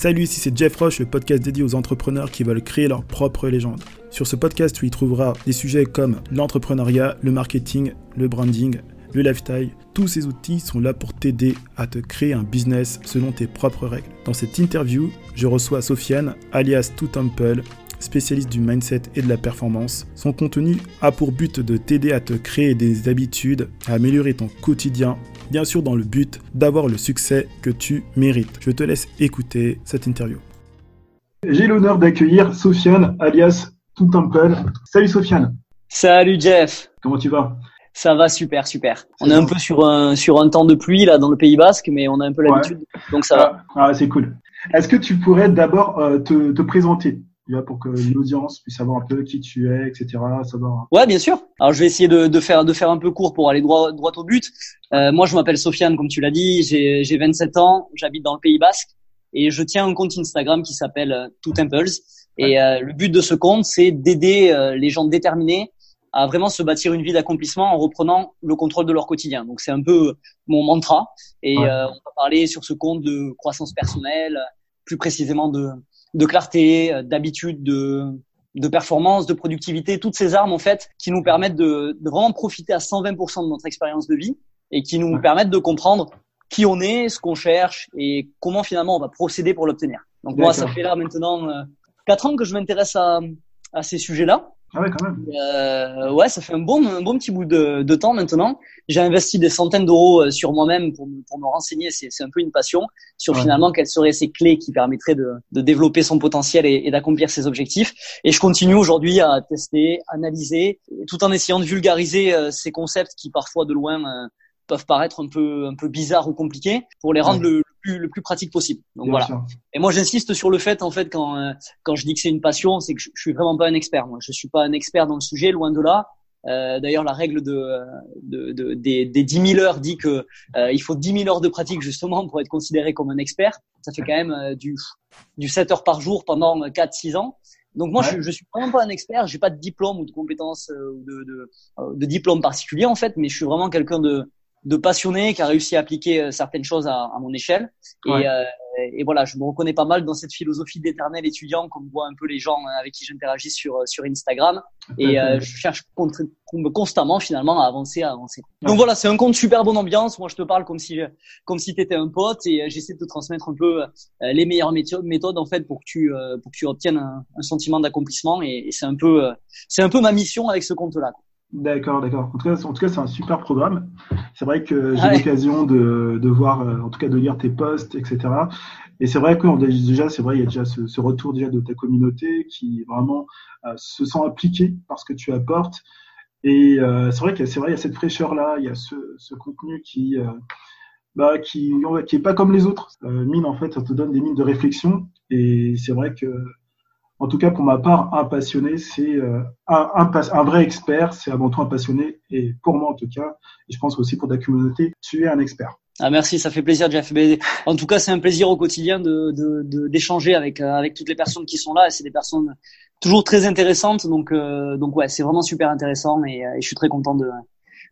Salut, ici c'est Jeff Roche, le podcast dédié aux entrepreneurs qui veulent créer leur propre légende. Sur ce podcast, tu y trouveras des sujets comme l'entrepreneuriat, le marketing, le branding, le lifestyle. Tous ces outils sont là pour t'aider à te créer un business selon tes propres règles. Dans cette interview, je reçois Sofiane, alias Tout Temple, spécialiste du mindset et de la performance. Son contenu a pour but de t'aider à te créer des habitudes, à améliorer ton quotidien, bien sûr dans le but d'avoir le succès que tu mérites. Je te laisse écouter cette interview. J'ai l'honneur d'accueillir Sofiane, alias Tout Temple. Salut Sofiane. Salut Jeff. Comment tu vas? Ça va super, super. On est un peu sur un, sur un temps de pluie là dans le Pays Basque, mais on a un peu l'habitude, donc ça va. Ah, ah, c'est cool. Est-ce que tu pourrais d'abord euh, te, te, présenter? Pour que l'audience puisse savoir un peu qui tu es, etc. Savoir... Ouais, bien sûr. Alors je vais essayer de, de, faire de faire un peu court pour aller droit droit au but. Euh, moi, je m'appelle Sofiane, comme tu l'as dit. J'ai j'ai 27 ans. J'habite dans le Pays Basque et je tiens un compte Instagram qui s'appelle euh, Two Temples. Et euh, le but de ce compte, c'est d'aider euh, les gens déterminés à vraiment se bâtir une vie d'accomplissement en reprenant le contrôle de leur quotidien. Donc c'est un peu mon mantra. Et on va parler sur ce compte de croissance personnelle, plus précisément de de clarté, euh, d'habitude, de, de performance, de productivité, toutes ces armes en fait qui nous permettent de, de vraiment profiter à 120% de notre expérience de vie et qui nous permettent de comprendre qui on est, ce qu'on cherche et comment finalement on va procéder pour l'obtenir. Donc moi, ça fait là maintenant euh, quatre ans que je m'intéresse à, à ces sujets-là. Ah ouais, quand même. Euh, ouais, ça fait un bon, un bon petit bout de, de temps maintenant. J'ai investi des centaines d'euros euh, sur moi-même pour, pour me renseigner. C'est, c'est un peu une passion sur finalement quelles seraient ces clés qui permettraient de, de développer son potentiel et, et, d'accomplir ses objectifs. Et je continue aujourd'hui à tester, analyser, tout en essayant de vulgariser euh, ces concepts qui parfois de loin euh, peuvent paraître un peu un peu bizarres ou compliqués pour les rendre le, plus le plus pratique possible. Donc voilà. Et moi j'insiste sur le fait en fait quand euh, quand je dis que c'est une passion, c'est que je, je, suis vraiment pas un expert. Moi, je suis pas un expert dans le sujet, loin de là. Euh, D'ailleurs, la règle de, de, de, des, des 10 000 heures dit que euh, il faut 10 000 heures de pratique justement pour être considéré comme un expert. Ça fait quand même euh, du du 7 heures par jour pendant 4-6 ans. Donc moi, je, je suis vraiment pas un expert. J'ai pas de diplôme ou de compétences euh, ou de, de, de diplôme particulier en fait, mais je suis vraiment quelqu'un de de passionné qui a réussi à appliquer euh, certaines choses à, à mon échelle. Et, euh, et, voilà, je me reconnais pas mal dans cette philosophie d'éternel étudiant, comme voit un peu les gens avec qui j'interagis sur euh, sur Instagram. Et euh, je cherche constamment finalement à avancer, à avancer. Donc voilà, c'est un compte super bonne ambiance. Moi, je te parle comme si comme si t'étais un pote et j'essaie de te transmettre un peu les meilleures méthodes en fait pour que tu pour que tu obtiennes un, un sentiment d'accomplissement. Et, et c'est un peu c'est un peu ma mission avec ce compte-là. D'accord, d'accord. En tout cas, en tout cas, c'est un super programme. C'est vrai que j'ai l'occasion de, de voir, euh, en tout cas, de lire tes posts, etc. Et c'est vrai que déjà, c'est vrai, il y a déjà ce, ce, retour déjà de ta communauté qui vraiment euh, se sent impliqué par ce que tu apportes. Et euh, c'est vrai que c'est vrai, il y a cette fraîcheur là, il y a ce, ce contenu qui, euh, bah, qui, qui est pas comme les autres. mine en fait, ça te donne des mines de réflexion. Et c'est vrai que en tout cas, pour ma part, un passionné, c'est euh, un, un, un, vrai expert, c'est avant tout un passionné. Et pour moi, en tout cas, et je pense aussi pour ta communauté, tu es un expert. Ah merci, ça fait plaisir, Jeff. En tout cas, c'est un plaisir au quotidien de d'échanger de, avec euh, avec toutes les personnes qui sont là. C'est des personnes toujours très intéressantes. Donc euh, donc ouais, c'est vraiment super intéressant et, et, je suis très content de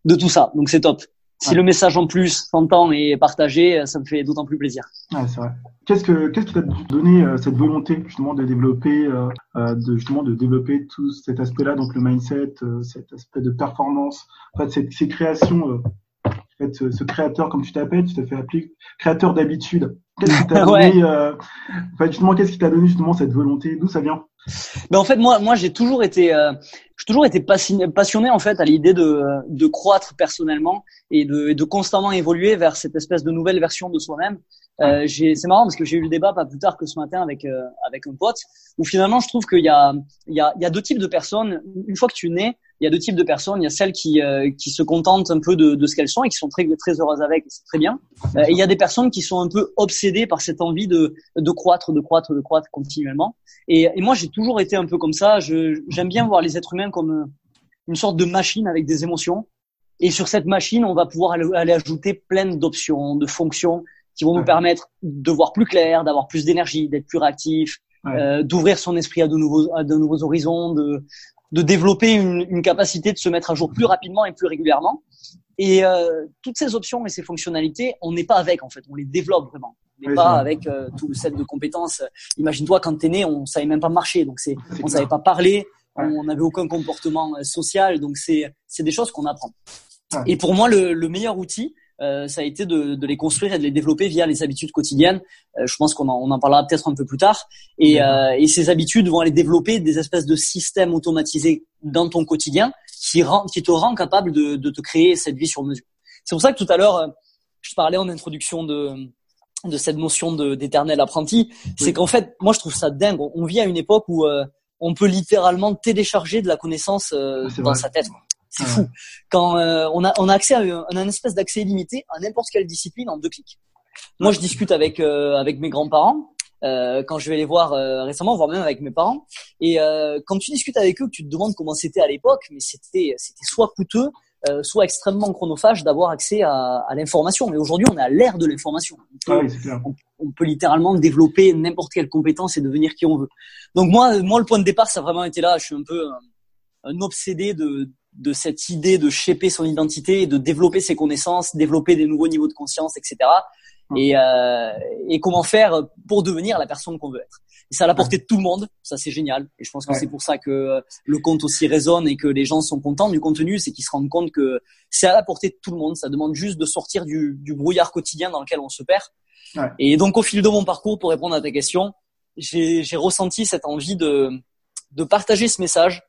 de tout ça. Donc c'est top si le message en plus s'entend et partagé, ça me fait d'autant plus plaisir. Ouais, c'est vrai. Qu'est-ce que qu'est-ce qui t'a donné euh, cette volonté justement de développer euh, euh, de justement de développer tout cet aspect-là, donc le mindset, cet aspect de performance, en ces créations, en fait, ce, ce, créateur comme tu t'appelles, tu t'es fait appeler créateur d'habitude. Qu'est-ce qui t'a donné, en fait, justement, qu'est-ce qui t'a donné justement cette volonté? D'où ça vient? Ben en fait moi moi j'ai toujours été euh, j'ai toujours été passionné, passionné en fait à l'idée de de croître personnellement et de de constamment évoluer vers cette espèce de nouvelle version de soi-même. Euh, j'ai c'est marrant parce que j'ai eu le débat pas plus tard que ce matin avec euh, avec un pote où finalement je trouve qu'il y a il y a il y a deux types de personnes. Une fois que tu nais il y a deux types de personnes. Il y a celles qui, euh, qui se contentent un peu de, de ce qu'elles sont et qui sont très, très heureuses avec, c'est très bien. Euh, et il y a des personnes qui sont un peu obsédées par cette envie de, de croître, de croître, de croître continuellement. Et, et moi, j'ai toujours été un peu comme ça. J'aime bien voir les êtres humains comme une sorte de machine avec des émotions. Et sur cette machine, on va pouvoir aller, ajouter plein d'options, de fonctions qui vont nous permettre de voir plus clair, d'avoir plus d'énergie, d'être plus réactif, euh, d'ouvrir son esprit à de nouveaux, à de nouveaux horizons, de, de développer une, une, capacité de se mettre à jour plus rapidement et plus régulièrement. Et euh, toutes ces options et ces fonctionnalités, on n'est pas avec en fait, on les développe vraiment. mais pas avec euh, tout le set de compétences. Imagine-toi quand t'es né, on savait même pas marcher, donc c'est, on savait pas parler, on n'avait aucun comportement euh, social, donc c'est, c'est des choses qu'on apprend. Et pour moi, le, le meilleur outil, euh, ça a été de, de, les construire et de les développer via les habitudes quotidiennes. Euh, je pense qu'on en, on en parlera peut-être un peu plus tard. Et, euh, et, ces habitudes vont aller développer des espèces de systèmes automatisés dans ton quotidien qui, rend, qui te rend capable de, de te créer cette vie sur mesure. C'est pour ça que tout à l'heure, je parlais en introduction de, de cette notion d'éternel apprenti. C'est qu'en fait, moi, je trouve ça dingue. On, vit à une époque où on peut littéralement télécharger de la connaissance dans sa tête. C'est fou. Quand euh, on a on a accès à un, espèce d'accès illimité à n'importe quelle discipline en deux clics. Moi, je discute avec euh, avec mes grands-parents euh, quand je vais les voir récemment, voire même avec mes parents. Et quand tu discutes avec eux, tu te demandes comment c'était à l'époque, mais c'était c'était soit coûteux, soit extrêmement chronophage d'avoir accès à, à l'information. Mais aujourd'hui, on est à l'ère de l'information. On, on, on, peut littéralement développer n'importe quelle compétence et devenir qui on veut. Donc moi, moi, le point de départ, ça a vraiment été là. Je suis un peu un obsédé de de cette idée de shaper son identité, de développer ses connaissances, développer des nouveaux niveaux de conscience, etc. Et, euh, et comment faire pour devenir la personne qu'on veut être. Et ça à la portée de tout le monde, ça c'est génial. Et je pense que c'est pour ça que le compte aussi résonne et que les gens sont contents du contenu, c'est qu'ils se rendent compte que c'est à la portée de tout le monde. Ça demande juste de sortir du, du brouillard quotidien dans lequel on se perd. Ouais. Et donc au fil de mon parcours, pour répondre à ta question, j'ai ressenti cette envie de, de partager ce message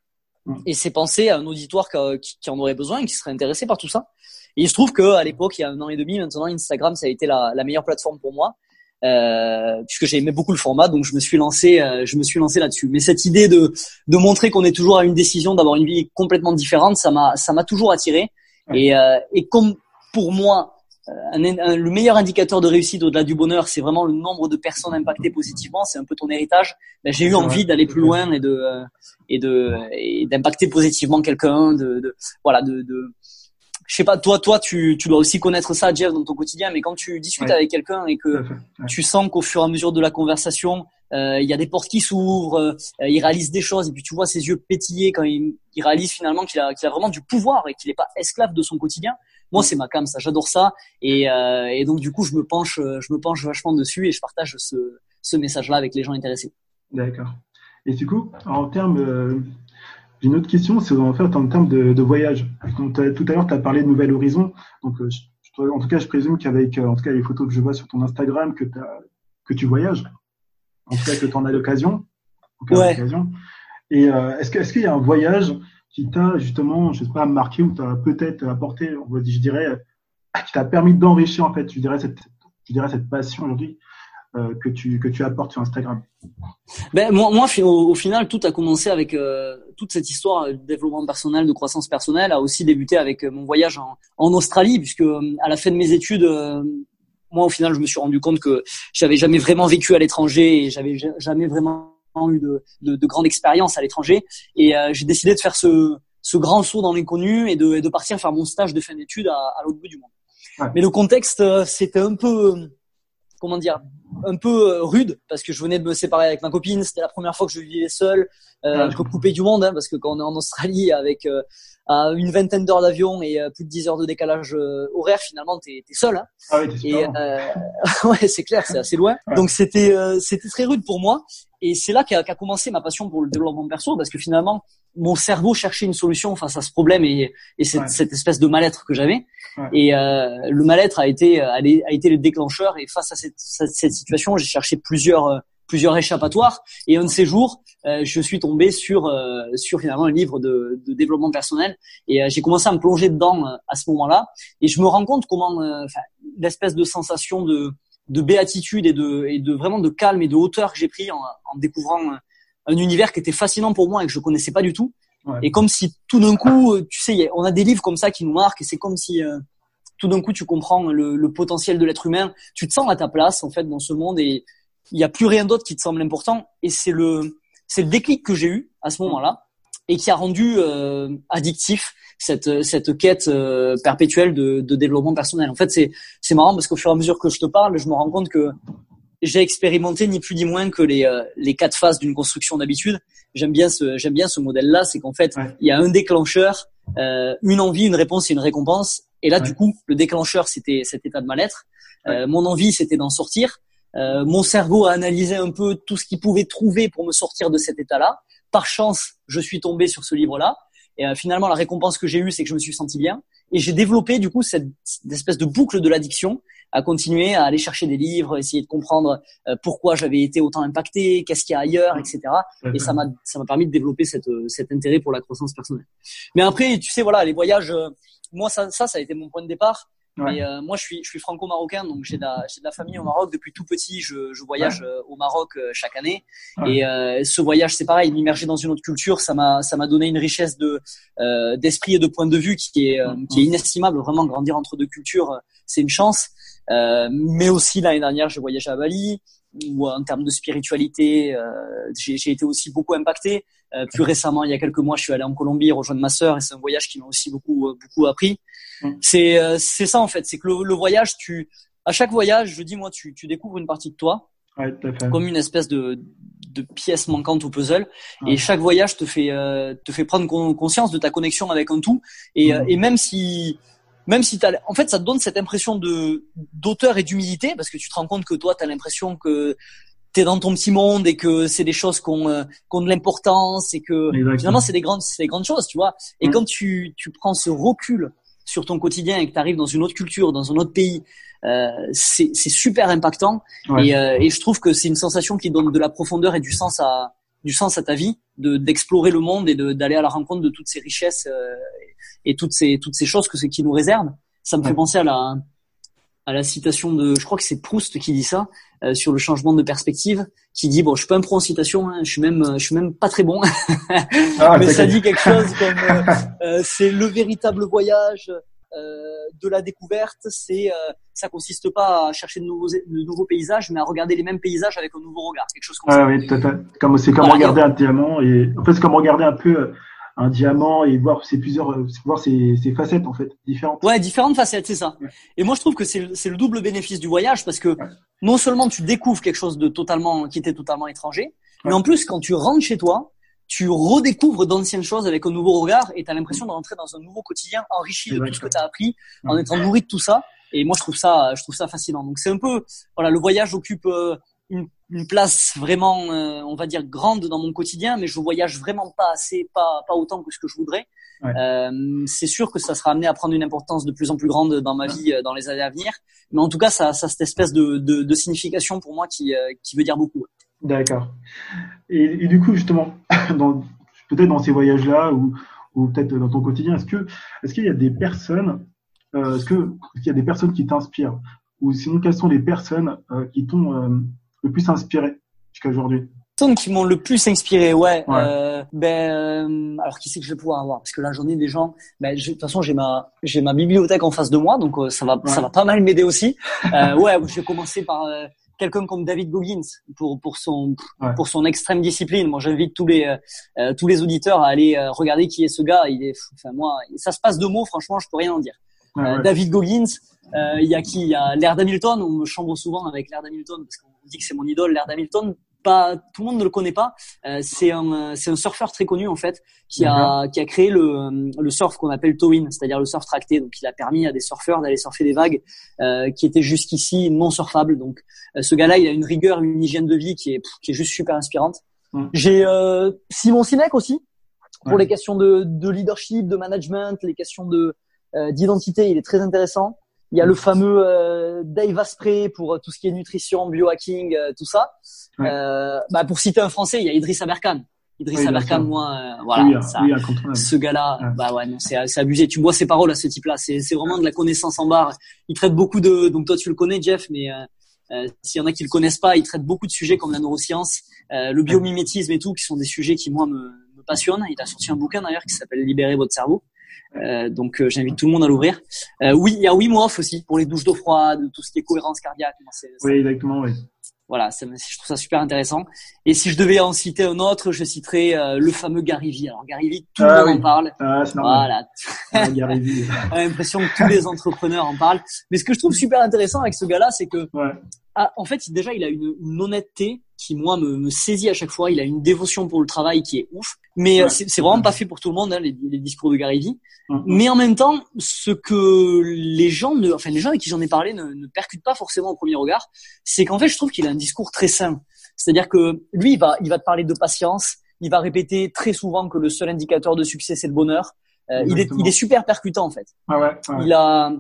et c'est penser à un auditoire qui, qui, en aurait besoin et qui serait intéressé par tout ça. Et il se trouve que à l'époque, il y a un an et demi, maintenant Instagram, ça a été la, la meilleure plateforme pour moi. Euh, puisque j'aimais beaucoup le format, donc je me suis lancé, euh, je me suis lancé là-dessus. Mais cette idée de de montrer qu'on est toujours à une décision, d'avoir une vie complètement différente, ça m'a ça m'a toujours attiré. Et euh, et comme pour moi, un, le meilleur indicateur de réussite au-delà du bonheur, c'est vraiment le nombre de personnes impactées positivement. C'est un peu ton héritage. Ben, j'ai eu envie d'aller plus loin et de euh, et de et d'impacter positivement quelqu'un. De, de, voilà de, de je sais pas, toi, toi, tu, tu dois aussi connaître ça, Jeff, dans ton quotidien. Mais quand tu discutes avec quelqu'un et que tu sens qu'au fur et à mesure de la conversation, euh, il y a des portes qui s'ouvrent, euh, il réalise des choses, et puis tu vois ses yeux pétiller quand il, il réalise finalement qu'il a, qu'il a vraiment du pouvoir et qu'il n'est pas esclave de son quotidien. Moi, c'est ma cam, ça, j'adore ça. Et, euh, et, donc, du coup, je me penche, je me penche vachement dessus et je partage ce, ce message-là avec les gens intéressés. D'accord. Et du coup, en termes, euh, j'ai une autre question, c'est en fait en termes de, de voyage. Donc, tout à l'heure, tu as parlé de Nouvel Horizon. Donc, euh, en tout cas, je présume qu'avec, en tout cas, les photos que je vois sur ton Instagram, que, que tu voyages. En tout cas, que tu en as l'occasion. Ouais. Et est-ce qu'il est qu'il y a un voyage qui t'a justement, je sais pas, marqué ou t'a peut-être apporté, je dirais, qui t'a permis d'enrichir en fait, je dirais cette, je dirais cette passion aujourd'hui euh, que tu que tu apportes sur Instagram. Ben moi, moi au, final, tout a commencé avec euh, toute cette histoire de développement personnel, de croissance personnelle, a aussi débuté avec euh, mon voyage en, en Australie, puisque à la fin de mes études moi au final je me suis rendu compte que j'avais jamais vraiment vécu à l'étranger et j'avais jamais vraiment eu de, de, de grande expérience à l'étranger. Et euh, j'ai décidé de faire ce, ce grand saut dans l'inconnu et de, et de partir faire mon stage de fin d'études à, à l'autre bout du monde. Mais le contexte, euh, c'était un peu, comment dire, un peu euh, rude parce que je venais de me séparer avec ma copine. C'était la première fois que je vivais seul, euh, recoupé du monde, hein, parce que quand on est en Australie avec à une vingtaine d'heures d'avion et plus de 10 heures de décalage horaire, finalement, t'es es seul. Hein. Ah oui, et euh, ouais, c'est clair, c'est assez loin. Donc c'était c'était très rude pour moi. Et c'est là qu'a commencé ma passion pour le développement perso, parce que finalement, mon cerveau cherchait une solution face à ce problème et, et cette, cette, espèce de mal-être que j'avais. Et euh, le mal-être a été a, été le déclencheur. Et face à cette, cette, situation, j'ai cherché plusieurs euh, plusieurs échappatoires. Et un de ces jours, euh, je suis tombé sur euh, sur finalement un livre de, de développement personnel. Et euh, j'ai commencé à me plonger dedans à ce moment-là. Et je me rends compte comment, l'espèce de sensation de de béatitude et de, et de vraiment de calme et de hauteur que j'ai pris en, en, découvrant un, univers qui était fascinant pour moi et que je connaissais pas du tout. Et comme si tout d'un coup, tu sais, on a des livres comme ça qui nous marquent et c'est comme si euh, tout d'un coup tu comprends le, le potentiel de l'être humain, tu te sens à ta place en fait dans ce monde et il n'y a plus rien d'autre qui te semble important et c'est le c'est le déclic que j'ai eu à ce moment-là et qui a rendu euh, addictif cette cette quête euh, perpétuelle de, de, développement personnel. En fait, c'est c'est marrant parce qu'au fur et à mesure que je te parle, je me rends compte que j'ai expérimenté ni plus ni moins que les euh, les quatre phases d'une construction d'habitude. J'aime bien ce j'aime bien ce modèle-là, c'est qu'en fait, il y a un déclencheur, euh, une envie, une réponse et une récompense. Et là, du coup, le déclencheur, c'était cet état de mal-être. mon envie, c'était d'en sortir. Euh, mon cerveau a analysé un peu tout ce qu'il pouvait trouver pour me sortir de cet état-là. Par chance, je suis tombé sur ce livre-là. Et euh, finalement, la récompense que j'ai eue, c'est que je me suis senti bien. Et j'ai développé du coup cette, espèce de boucle de l'addiction à continuer à aller chercher des livres, essayer de comprendre euh, pourquoi j'avais été autant impacté, qu'est-ce qu'il y a ailleurs, etc. Et ça m'a ça m'a permis de développer cette, cet intérêt pour la croissance personnelle. Mais après, tu sais, voilà, les voyages, moi ça, ça, ça a été mon point de départ. Mais euh, moi, je suis, je suis franco-marocain, donc j'ai de, la, de la famille au Maroc. Depuis tout petit, je, je voyage euh, au Maroc euh, chaque année. Et ce voyage, c'est pareil, m'immerger dans une autre culture, ça m'a, ça m'a donné une richesse de d'esprit et de point de vue qui est, qui est inestimable. Vraiment, grandir entre deux cultures, c'est une chance. mais aussi l'année dernière, j'ai voyagé à Bali où en termes de spiritualité, j'ai, j'ai été aussi beaucoup impacté. Euh, plus récemment, il y a quelques mois, je suis allé en Colombie rejoindre ma sœur et c'est un voyage qui m'a aussi beaucoup euh, beaucoup appris. C'est euh, c'est ça en fait, c'est que le, voyage, tu à chaque voyage, je dis moi, tu tu découvres une partie de toi, ouais, comme une espèce de de pièce manquante au puzzle. Et chaque voyage te fait te fait prendre conscience de ta connexion avec un tout. Et, mm. et même si même si t'as, en fait, ça te donne cette impression de d'auteur et d'humilité parce que tu te rends compte que toi, tu as l'impression que t'es dans ton petit monde et que c'est des choses qui ont, euh, de l'importance et que finalement c'est des grandes c'est des grandes choses tu vois. Et quand tu tu prends ce recul sur ton quotidien et que tu arrives dans une autre culture dans un autre pays euh, c'est super impactant. Et euh, et je trouve que c'est une sensation qui donne de la profondeur et du sens à du sens à ta vie de d'explorer le monde et d'aller à la rencontre de toutes ces richesses euh, et toutes ces toutes ces choses que c'est qui nous réserve ça me fait penser à la à la citation de, je crois que c'est Proust qui dit ça euh, sur le changement de perspective, qui dit bon, je suis pas un pro en citation, hein, je suis même, je suis même pas très bon, ah, mais ça dit quelque chose comme euh, euh, c'est le véritable voyage de la découverte, c'est ça consiste pas à chercher de nouveaux, de nouveaux paysages, mais à regarder les mêmes paysages avec un nouveau regard, quelque chose comme ça. Oui, tout à fait. Comme c'est comme regarder un diamant et en fait c'est comme regarder un peu un diamant et voir ses plusieurs voir ses, facettes en fait différentes. Ouais, différentes facettes, c'est ça. Et moi je trouve que c'est c'est le double bénéfice du voyage parce que non seulement tu découvres quelque chose de totalement qui était totalement étranger, mais en plus quand tu rentres chez toi, tu redécouvres d'anciennes choses avec un nouveau regard et tu as l'impression de rentrer dans un nouveau quotidien enrichi de tout ce que tu as appris en étant nourri de tout ça. Et moi je trouve ça je trouve ça fascinant. Donc c'est un peu voilà, le voyage occupe euh, une, une, place vraiment, euh, on va dire, grande dans mon quotidien, mais je voyage vraiment pas assez, pas, pas autant que ce que je voudrais. Euh, c'est sûr que ça sera amené à prendre une importance de plus en plus grande dans ma vie euh, dans les années à venir. Mais en tout cas, ça, ça cette espèce de, de, de signification pour moi qui, qui veut dire beaucoup. D'accord. Et, et, du coup, justement, peut-être dans ces voyages-là ou, ou peut-être dans ton quotidien, est-ce que est-ce qu'il y a des personnes, est-ce que est-ce qu'il y a des personnes qui t'inspirent? Ou sinon quelles sont les personnes qui t'ont le plus inspiré jusqu'à aujourd'hui personnes qui m'ont le plus inspiré, ouais. Euh, ben, euh, alors qui c'est que je vais pouvoir avoir? Parce que là, j'en ai des gens. Ben, de toute façon, j'ai ma, j'ai ma bibliothèque en face de moi, donc euh, ça va, ça va pas mal m'aider aussi. Euh, ouais, je vais commencer par euh, quelqu'un comme David Goggins pour pour son pour son extrême discipline. Moi, j'invite tous les tous les auditeurs à aller regarder qui est ce gars. Il est, enfin moi, ça se passe de mots. Franchement, je peux rien en dire. David Goggins. Il y a qui? Il y a l'air d'Hamilton. On me chambre souvent avec l'air d'Hamilton parce qu'on dit que c'est mon idole, l'air d'Hamilton. Pas, tout le monde ne le connaît pas. Euh, c'est un, c'est un surfeur très connu en fait qui a, qui a créé le, le surf qu'on appelle towing, c'est-à-dire le surf tracté. Donc, il a permis à des surfeurs d'aller surfer des vagues euh, qui étaient jusqu'ici non surfables. Donc, euh, ce gars-là, il a une rigueur, une hygiène de vie qui est, qui est juste super inspirante. J'ai euh, Simon Sinek aussi pour les questions de, de leadership, de management, les questions de d'identité. Il est très intéressant. Il y a le fameux euh, Dave Asprey pour euh, tout ce qui est nutrition, biohacking, euh, tout ça. Euh, bah, pour citer un Français, il y a Idriss Aberkan. Idriss oui, Aberkan, moi, euh, voilà, ça, ce gars-là, bah ouais, non, c'est, c'est abusé. Tu bois ses paroles à ce type-là. C'est, c'est vraiment de la connaissance en barre. Il traite beaucoup de, donc toi tu le connais, Jeff, mais s'il y en a qui le connaissent pas, il traite beaucoup de sujets comme la neuroscience, le biomimétisme et tout, qui sont des sujets qui moi me, me passionnent. Il a sorti un bouquin d'ailleurs qui s'appelle Libérer votre cerveau. Euh, donc euh, j'invite tout le monde à l'ouvrir. Euh, oui, il y a Wim Hof aussi pour les douches d'eau froide, tout ce qui est cohérence cardiaque. oui, exactement, oui. Voilà, ça, je trouve ça super intéressant. Et si je devais en citer un autre, je citerais le fameux Gary Vee. Alors Gary Vee, tout le ah monde en parle. Ah, voilà. Ah, Gary Vee. J'ai l'impression que tous les entrepreneurs en parlent. Mais ce que je trouve super intéressant avec ce gars-là, c'est que, ouais. ah, en fait, déjà, il a une, une honnêteté qui moi me, me, saisit à chaque fois. Il a une dévotion pour le travail qui est ouf. Mais euh, c'est vraiment pas fait pour tout le monde hein, les, les, discours de Gary Vee. Mm-hmm. Mais en même temps, ce que les gens, ne, enfin les gens avec qui j'en ai parlé ne, ne percutent pas forcément au premier regard, c'est qu'en fait je trouve qu'il a un discours très sain. C'est-à-dire que lui, il va, il va te parler de patience. Il va répéter très souvent que le seul indicateur de succès c'est le bonheur. Euh, il, est, il est super percutant en fait. Ah ouais, ouais. Il a,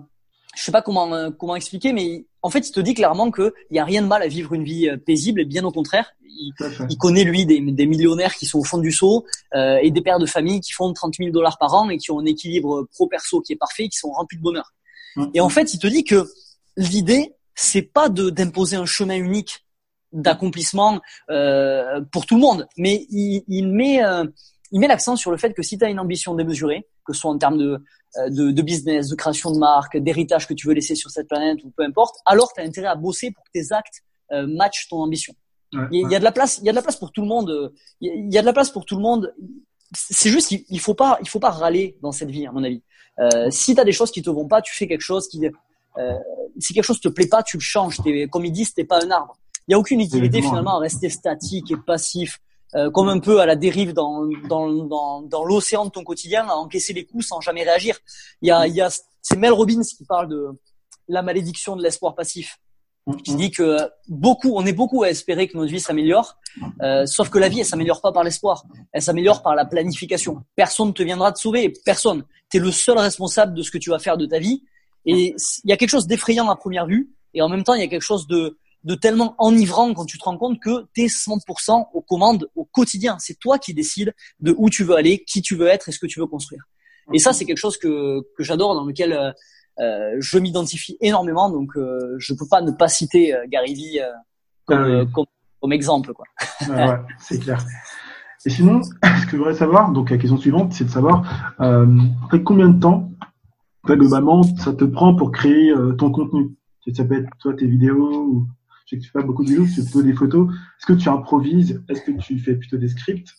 je sais pas comment euh, comment expliquer, mais en fait, il te dit clairement que il y a rien de mal à vivre une vie euh, paisible, et bien au contraire. Il, il connaît lui des, des, millionnaires qui sont au fond du seau euh, et des pères de famille qui font 30 000 dollars par an et qui ont un équilibre pro perso qui est parfait, qui sont remplis de bonheur. Mmh. Et en fait, il te dit que l'idée c'est pas de d'imposer un chemin unique d'accomplissement euh, pour tout le monde, mais il, il met euh, il met l'accent sur le fait que si tu as une ambition démesurée, que ce soit en termes de, euh, de, de business, de création de marque, d'héritage que tu veux laisser sur cette planète ou peu importe, alors tu as intérêt à bosser pour que tes actes euh, matchent ton ambition. Ouais, il, y a, il y a de la place, il y a de la place pour tout le monde. Il y a de la place pour tout le monde. C'est juste, il, il faut pas, il faut pas râler dans cette vie, à mon avis. Euh, si tu as des choses qui te vont pas, tu fais quelque chose qui, euh, si quelque chose te plaît pas, tu le changes. Es, comme ils disent, t'es pas un arbre. Il y a aucune utilité finalement à rester statique et passif euh, comme un peu à la dérive dans, dans, dans, dans l'océan de ton quotidien, à encaisser les coups sans jamais réagir. Il y a, il y a c'est Mel Robbins qui parle de la malédiction de l'espoir passif. Qui dit que beaucoup, on est beaucoup à espérer que notre vie s'améliore, euh, sauf que la vie, elle s'améliore pas par l'espoir, elle s'améliore par la planification. Personne ne te viendra te sauver, personne. Tu es le seul responsable de ce que tu vas faire de ta vie. Et il y a quelque chose d'effrayant à première vue, et en même temps, il y a quelque chose de, de tellement enivrant quand tu te rends compte que tu es 100% aux commandes au quotidien. C'est toi qui décides de où tu veux aller, qui tu veux être et ce que tu veux construire. Et ça, c'est quelque chose que, que j'adore, dans lequel euh, euh, je m'identifie énormément. Donc, euh, je peux pas ne pas citer euh, Gary Vee euh, comme, Ah oui. comme, comme exemple. Quoi. Ouais, ouais, c'est clair. Et sinon, ce que je voudrais savoir, donc la question suivante, c'est de savoir euh, après combien de temps, globalement, ça te prend pour créer euh, ton contenu? Ça peut être toi tes vidéos, ou je sais que tu fais pas beaucoup de vidéos, tu fais plutôt des photos. Est-ce que tu improvises? Est-ce que tu fais plutôt des scripts?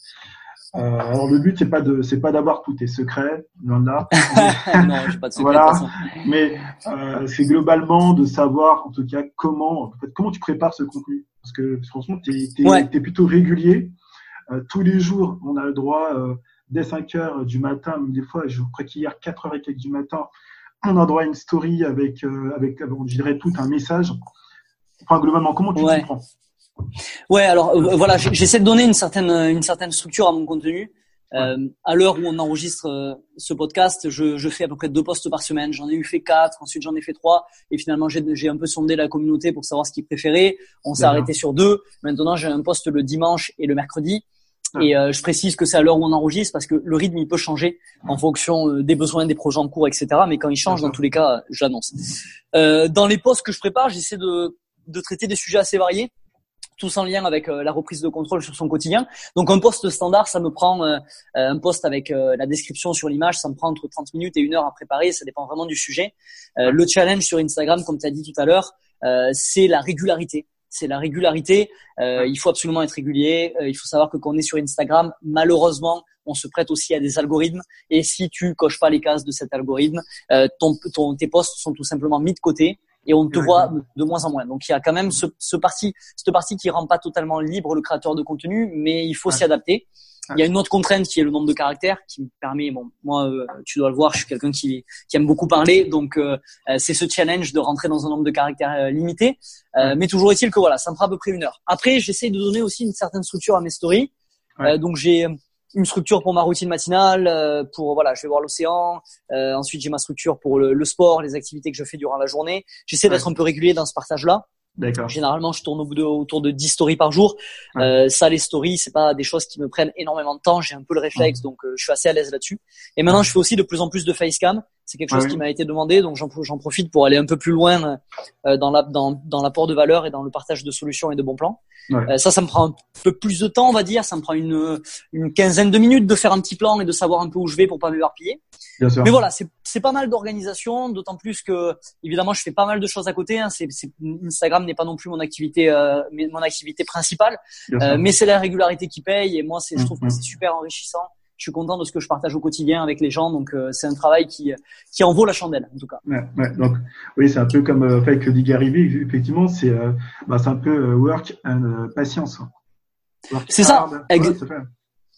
Euh, Alors le but c'est pas de c'est pas d'avoir tous tes secrets, de là. non, j'ai pas de secret, Voilà. de. Mais euh, c'est globalement de savoir, en tout cas, comment, en fait, comment tu prépares ce contenu. Parce que franchement, tu es, Ouais. plutôt régulier. Euh, tous les jours, on a le droit, euh, dès 5 heures du matin, même des fois, je crois qu'hier, 4 heures et quelques du matin, on a le droit à une story avec, euh, avec, je dirais, tout un message. Enfin, globalement, comment tu Ouais. t'y prends Ouais, alors euh, voilà, j'essaie de donner une certaine une certaine structure à mon contenu. Euh, à l'heure où on enregistre euh, ce podcast, je, je fais à peu près deux posts par semaine. J'en ai eu fait quatre, ensuite j'en ai fait trois, et finalement j'ai j'ai un peu sondé la communauté pour savoir ce qu'ils préféraient. On s'est arrêté sur deux. Maintenant j'ai un post le dimanche et le mercredi. Ah. Et euh, je précise que c'est à l'heure où on enregistre parce que le rythme il peut changer en fonction euh, des besoins, des projets en cours, etc. Mais quand il change, dans tous les cas, euh, j'annonce. Euh, dans les posts que je prépare, j'essaie de, de traiter des sujets assez variés tous en lien avec euh, la reprise de contrôle sur son quotidien. Donc un poste standard, ça me prend euh, euh, un poste avec euh, la description sur l'image, ça me prend entre 30 minutes et une heure à préparer, ça dépend vraiment du sujet. Euh, le challenge sur Instagram, comme tu as dit tout à l'heure, euh, c'est la régularité. C'est la régularité. Euh, il faut absolument être régulier. Euh, il faut savoir que quand on est sur Instagram, malheureusement, on se prête aussi à des algorithmes. Et si tu coches pas les cases de cet algorithme, euh, ton, ton, tes posts sont tout simplement mis de côté et on te voit de moins en moins. Donc il y a quand même ce, ce parti, cette partie qui rend pas totalement libre le créateur de contenu, mais il faut s'y adapter. Il y a une autre contrainte qui est le nombre de caractères, qui me permet, bon, moi, euh, tu dois le voir, je suis quelqu'un qui, qui aime beaucoup parler, donc euh, euh, c'est ce challenge de rentrer dans un nombre de caractères euh, limité. Euh. Mais toujours est-il que voilà, ça me prend à peu près une heure. Après, j'essaie de donner aussi une certaine structure à mes stories. Ouais. Donc j'ai une structure pour ma routine matinale, euh, pour voilà, je vais voir l'océan. Euh, ensuite, j'ai ma structure pour le, le sport, les activités que je fais durant la journée. J'essaie Ouais. d'être un peu régulier dans ce partage-là. D'accord. Généralement, je tourne au bout de, autour de 10 stories par jour. Ouais. Euh, ça, les stories, c'est pas des choses qui me prennent énormément de temps. J'ai un peu le réflexe, donc euh, je suis assez à l'aise là-dessus. Et maintenant, je fais aussi de plus en plus de facecam. C'est quelque chose qui m'a été demandé, donc j'en profite pour aller un peu plus loin euh, dans la dans, dans l'apport de valeur et dans le partage de solutions et de bons plans. Ouais. Euh, ça, ça me prend un peu plus de temps, on va dire. Ça me prend une une quinzaine de minutes de faire un petit plan et de savoir un peu où je vais pour pas m'éparpiller. Mais voilà, c'est c'est pas mal d'organisation, d'autant plus que évidemment je fais pas mal de choses à côté. Hein. C'est, c'est- Instagram n'est pas non plus mon activité euh, mon activité principale. Euh, mais c'est la régularité qui paye et moi c'est je trouve Mhm. que c'est super enrichissant. Je suis content de ce que je partage au quotidien avec les gens, donc euh, c'est un travail qui qui en vaut la chandelle en tout cas. Ouais, ouais. Donc, oui, c'est un peu comme euh, fait que dit effectivement, c'est euh, bah, c'est un peu euh, work and patience. C'est ça.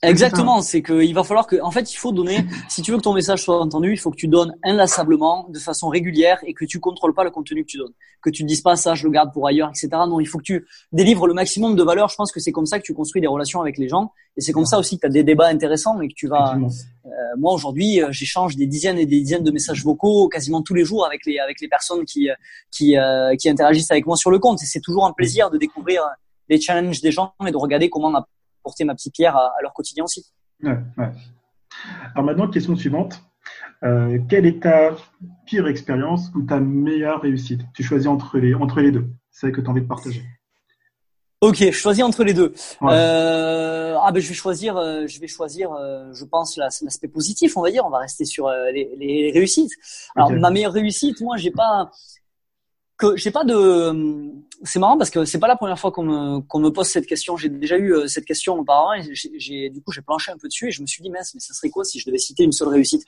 Exactement, c'est qu'il va falloir que, en fait, il faut donner, si tu veux que ton message soit entendu, il faut que tu donnes inlassablement, de façon régulière, et que tu contrôles pas le contenu que tu donnes, que tu ne dises pas ça, je le garde pour ailleurs, etc. Non, il faut que tu délivres le maximum de valeur. Je pense que c'est comme ça que tu construis des relations avec les gens, et c'est comme ça aussi que tu as des débats intéressants et que tu vas. Euh, moi aujourd'hui, euh, j'échange des dizaines et des dizaines de messages vocaux quasiment tous les jours avec les avec les personnes qui qui euh, qui interagissent avec moi sur le compte, et c'est toujours un plaisir de découvrir les challenges des gens et de regarder comment porter ma petite pierre à, leur quotidien aussi. Ouais, ouais. Alors maintenant, question suivante. Euh, quelle est ta pire expérience ou ta meilleure réussite? Tu choisis entre les, entre les deux, celle que tu as envie de partager. Ok, je choisis entre les deux. Euh, ah ben je vais choisir, euh, je vais choisir, euh, je pense l'aspect positif, on va dire. On va rester sur les, les, réussites. Alors ma meilleure réussite, moi j'ai pas, que j'ai pas de. C'est marrant parce que c'est pas la première fois qu'on me qu'on me pose cette question. J'ai déjà eu euh, cette question auparavant et j'ai du coup j'ai planché un peu dessus et je me suis dit mince mais ça serait quoi si je devais citer une seule réussite?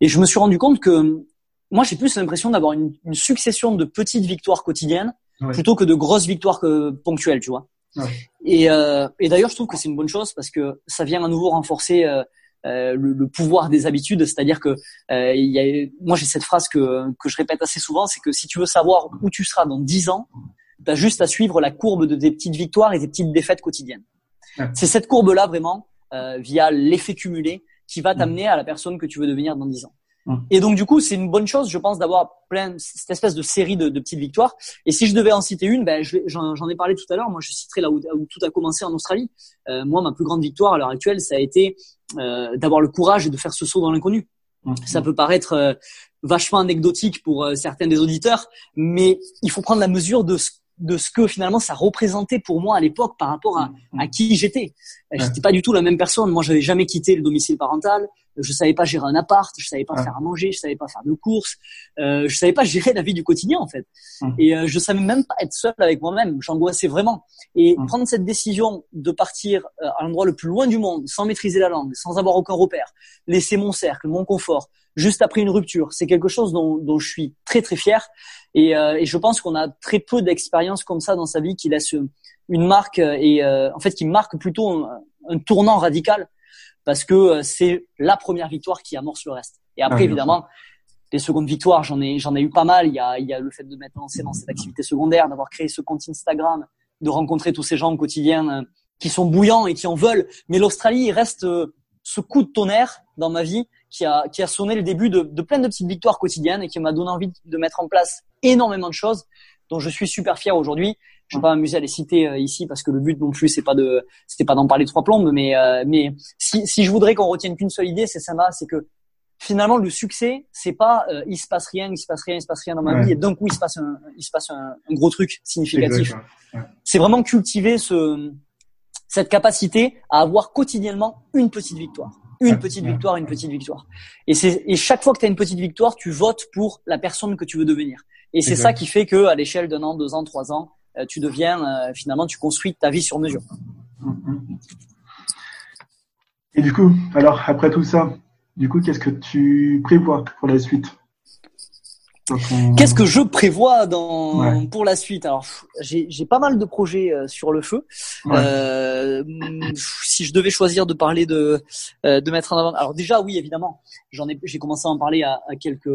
Et je me suis rendu compte que moi j'ai plus l'impression d'avoir une, une, succession de petites victoires quotidiennes plutôt que de grosses victoires que, ponctuelles, tu vois? Ouais. Et, euh, et d'ailleurs je trouve que c'est une bonne chose parce que ça vient à nouveau renforcer euh, euh, le, le, pouvoir des habitudes, c'est-à-dire que euh, il y a, moi j'ai cette phrase que, que je répète assez souvent, c'est que si tu veux savoir où tu seras dans 10 ans, tu as juste à suivre la courbe de tes petites victoires et tes petites défaites quotidiennes. C'est cette courbe-là vraiment, euh, via l'effet cumulé, qui va t'amener à la personne que tu veux devenir dans 10 ans. Et donc du coup, c'est une bonne chose, je pense, d'avoir plein cette espèce de série de, de, petites victoires. Et si je devais en citer une, ben j'en ai parlé tout à l'heure. Moi, je citerai là où, où, tout a commencé en Australie. Euh, moi, ma plus grande victoire à l'heure actuelle, ça a été euh, d'avoir le courage et de faire ce saut dans l'inconnu. Mmh. Ça peut paraître euh, vachement anecdotique pour euh, certains des auditeurs, mais il faut prendre la mesure de ce de ce que finalement ça représentait pour moi à l'époque par rapport à, à qui j'étais. J'étais pas du tout la même personne. Moi, j'avais jamais quitté le domicile parental. Je savais pas gérer un appart. Je savais pas faire à manger. Je savais pas faire de courses. Euh, je savais pas gérer la vie du quotidien en fait. Et euh, je savais même pas être seul avec moi-même. J'angoissais vraiment. Et prendre cette décision de partir euh, à l'endroit le plus loin du monde, sans maîtriser la langue, sans avoir aucun repère, laisser mon cercle, mon confort, juste après une rupture, c'est quelque chose dont, dont je suis très très fier. Et, euh, et je pense qu'on a très peu d'expériences comme ça dans sa vie qui laisse une marque euh, et euh, en fait qui marque plutôt un, tournant radical parce que c'est la première victoire qui amorce le reste. Et après, évidemment, les secondes victoires, j'en ai, j'en ai eu pas mal. Il y a, il y a le fait de mettre lancé dans cette activité secondaire, d'avoir créé ce compte Instagram, de rencontrer tous ces gens au quotidien qui sont bouillants et qui en veulent. Mais l'Australie reste ce coup de tonnerre dans ma vie qui a, qui a sonné le début de, de plein de petites victoires quotidiennes et qui m'a donné envie de mettre en place énormément de choses dont je suis super fier aujourd'hui. Je vais pas m'amuser à les citer euh, ici parce que le but non plus c'est pas de c'était pas d'en parler trois plombes mais euh, mais si, si je voudrais qu'on retienne qu'une seule idée c'est ça c'est que finalement le succès c'est pas euh, il se passe rien il se passe rien il se passe rien dans ma vie et d'un coup il se passe un il se passe un, un gros truc significatif. C'est vraiment cultiver ce cette capacité à avoir quotidiennement une petite victoire une petite victoire, une petite victoire. Et c'est et chaque fois que tu as une petite victoire, tu votes pour la personne que tu veux devenir. Et c'est ça qui fait que à l'échelle d'un an, deux ans, trois ans, euh, tu deviens euh, finalement tu construis ta vie sur mesure. Et du coup, alors après tout ça, du coup, qu'est-ce que tu prévois pour la suite? Qu'est-ce que je prévois dans pour la suite? Alors, j'ai pas mal de projets euh, sur le feu. Euh, si je devais choisir de parler de euh, de mettre en avant, alors déjà oui évidemment, j'en ai j'ai commencé à en parler à, à, quelques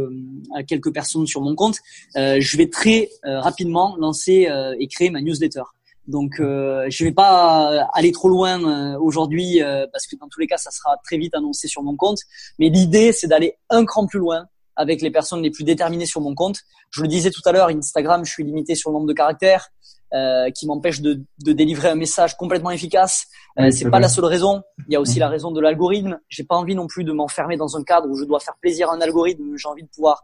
à quelques personnes sur mon compte. Euh, je vais très rapidement lancer et créer ma newsletter. Donc, euh, je vais pas aller trop loin aujourd'hui parce que dans tous les cas, ça sera très vite annoncé sur mon compte. Mais l'idée, c'est d'aller un cran plus loin avec les personnes les plus déterminées sur mon compte. Je le disais tout à l'heure, Instagram, je suis limité sur le nombre de caractères, euh, qui m'empêche de, de, délivrer un message complètement efficace. Euh, c'est pas la seule raison. Il y a aussi la raison de l'algorithme. J'ai pas envie non plus de m'enfermer dans un cadre où je dois faire plaisir à un algorithme. J'ai envie de pouvoir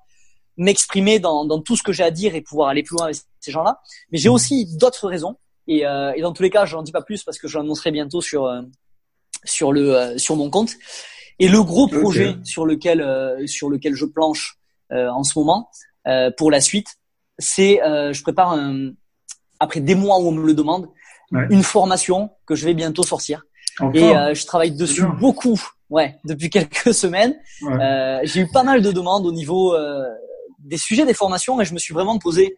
m'exprimer dans, dans, tout ce que j'ai à dire et pouvoir aller plus loin avec ces gens-là. Mais j'ai aussi d'autres raisons. Et, euh, et, dans tous les cas, je n'en dis pas plus parce que je l'annoncerai bientôt sur euh, sur le euh, sur mon compte. Et le gros projet sur lequel euh, sur lequel je planche euh, en ce moment euh, pour la suite, c'est je prépare un, après des mois où on me le demande une formation que je vais bientôt sortir. Et je travaille dessus beaucoup, ouais, depuis quelques semaines. J'ai eu pas mal de demandes au niveau des sujets des formations et je me suis vraiment posé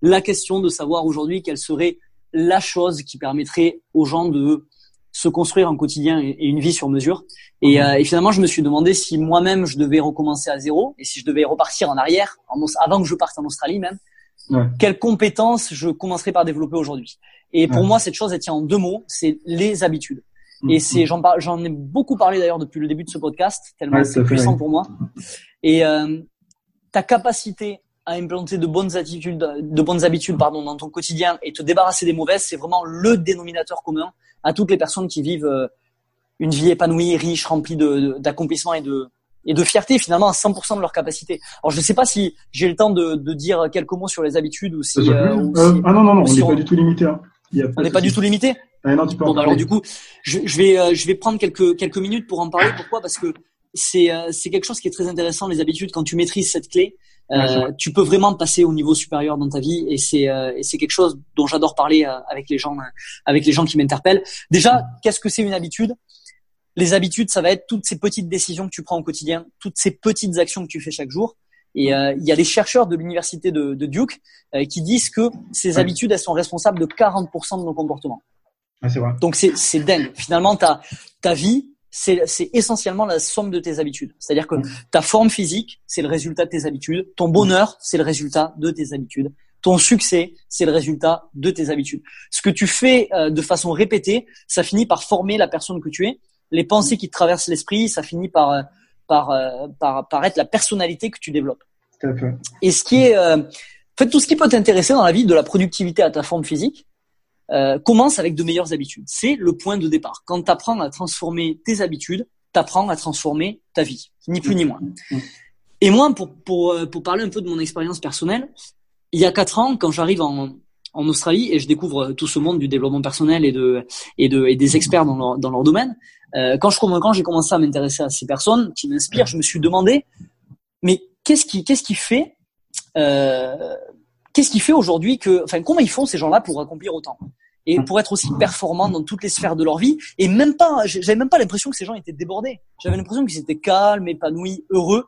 la question de savoir aujourd'hui quelle serait la chose qui permettrait aux gens de se construire un quotidien et une vie sur mesure. Et, mhm. euh, et finalement, je me suis demandé si moi-même je devais recommencer à zéro et si je devais repartir en arrière, avant que je parte en Australie même, ouais. quelles compétences je commencerais par développer aujourd'hui. Et pour moi, cette chose, elle tient en deux mots, c'est les habitudes. Mhm. Et c'est, j'en parle, j'en ai beaucoup parlé d'ailleurs depuis le début de ce podcast, tellement c'est puissant pour moi. Et euh, ta capacité à implanter de bonnes attitudes, de bonnes habitudes, pardon, dans ton quotidien et te débarrasser des mauvaises, c'est vraiment le dénominateur commun à toutes les personnes qui vivent euh, une vie épanouie, riche, remplie de, d'accomplissements et de, et de fierté finalement à 100% de leur capacité. Alors je ne sais pas si j'ai le temps de, de, dire quelques mots sur les habitudes ou si. Euh, euh, ah non non non, on n'est pas du tout limité. Hein. on n'est pas du tout limité. Ah, non, tu peux bon, bah, alors du coup, je, je vais je vais prendre quelques quelques minutes pour en parler. Pourquoi? Parce que c'est c'est quelque chose qui est très intéressant les habitudes quand tu maîtrises cette clé. Euh, tu peux vraiment passer au niveau supérieur dans ta vie et c'est euh, c'est quelque chose dont j'adore parler euh, avec les gens avec les gens qui m'interpellent. Déjà, qu'est-ce que c'est une habitude? Les habitudes, ça va être toutes ces petites décisions que tu prends au quotidien, toutes ces petites actions que tu fais chaque jour. Et il y a des chercheurs de l'université de, de, Duke qui disent que ces habitudes, elles sont responsables de 40% de nos comportements. Ah, c'est vrai. Donc c'est c'est dingue. Finalement, ta ta vie, c'est essentiellement la somme de tes habitudes. C'est-à-dire que ta forme physique, c'est le résultat de tes habitudes. Ton bonheur, c'est le résultat de tes habitudes. Ton succès, c'est le résultat de tes habitudes. Ce que tu fais euh, de façon répétée, ça finit par former la personne que tu es. Les pensées qui te traversent l'esprit, ça finit par, euh, par, euh, par, par, être la personnalité que tu développes. Et ce qui est, en fait, tout ce qui peut t'intéresser dans la vie, de la productivité à ta forme physique, euh, commence avec de meilleures habitudes. C'est le point de départ. Quand tu apprends à transformer tes habitudes, tu apprends à transformer ta vie, ni plus ni moins. Et moi, pour, pour, euh, pour parler un peu de mon expérience personnelle, il y a quatre ans, quand j'arrive en, en Australie et je découvre tout ce monde du développement personnel et de et de et des experts dans leur dans leur domaine. Euh, quand je quand j'ai commencé à m'intéresser à ces personnes qui m'inspirent, je me suis demandé mais qu'est-ce qui qu'est-ce qui fait euh, qu'est-ce qui fait aujourd'hui que, enfin, comment ils font ces gens-là pour accomplir autant et pour être aussi performants dans toutes les sphères de leur vie et même pas, j'avais même pas l'impression que ces gens étaient débordés. J'avais l'impression qu'ils étaient calmes, épanouis, heureux.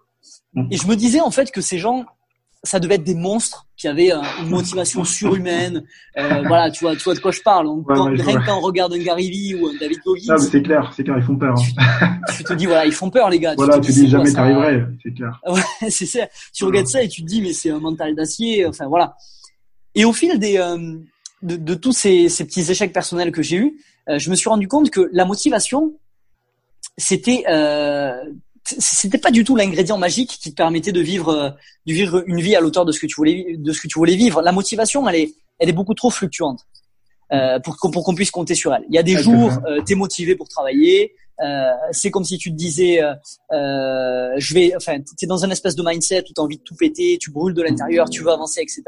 Et je me disais en fait que ces gens, ça devait être des monstres qui avaient euh, une motivation surhumaine. Euh, voilà, tu vois, tu vois de quoi je parle. On, rien quand on regarde un Gary Vee ou un David Goggins. Ah, c'est clair, c'est clair, ils font peur. Hein. Tu, te dis voilà, ils font peur les gars. Voilà, tu, te dis, jamais t'arriverais, c'est clair. Ouais, c'est ça. Tu regardes ça et tu te dis mais c'est un mental d'acier. Enfin voilà. Et au fil des euh, de, de, tous ces, ces, petits échecs personnels que j'ai eus, euh, je me suis rendu compte que la motivation, c'était euh, c'était pas du tout l'ingrédient magique qui te permettait de vivre euh, de vivre une vie à l'auteur de ce que tu voulais de ce que tu voulais vivre. La motivation, elle est elle est beaucoup trop fluctuante euh, pour pour qu'on puisse compter sur elle. Il y a des jours, euh, t'es motivé pour travailler. Euh, c'est comme si tu te disais, euh, euh je vais, enfin, t'es dans un espèce de mindset où t'as envie de tout péter, tu brûles de l'intérieur, tu veux avancer, etc.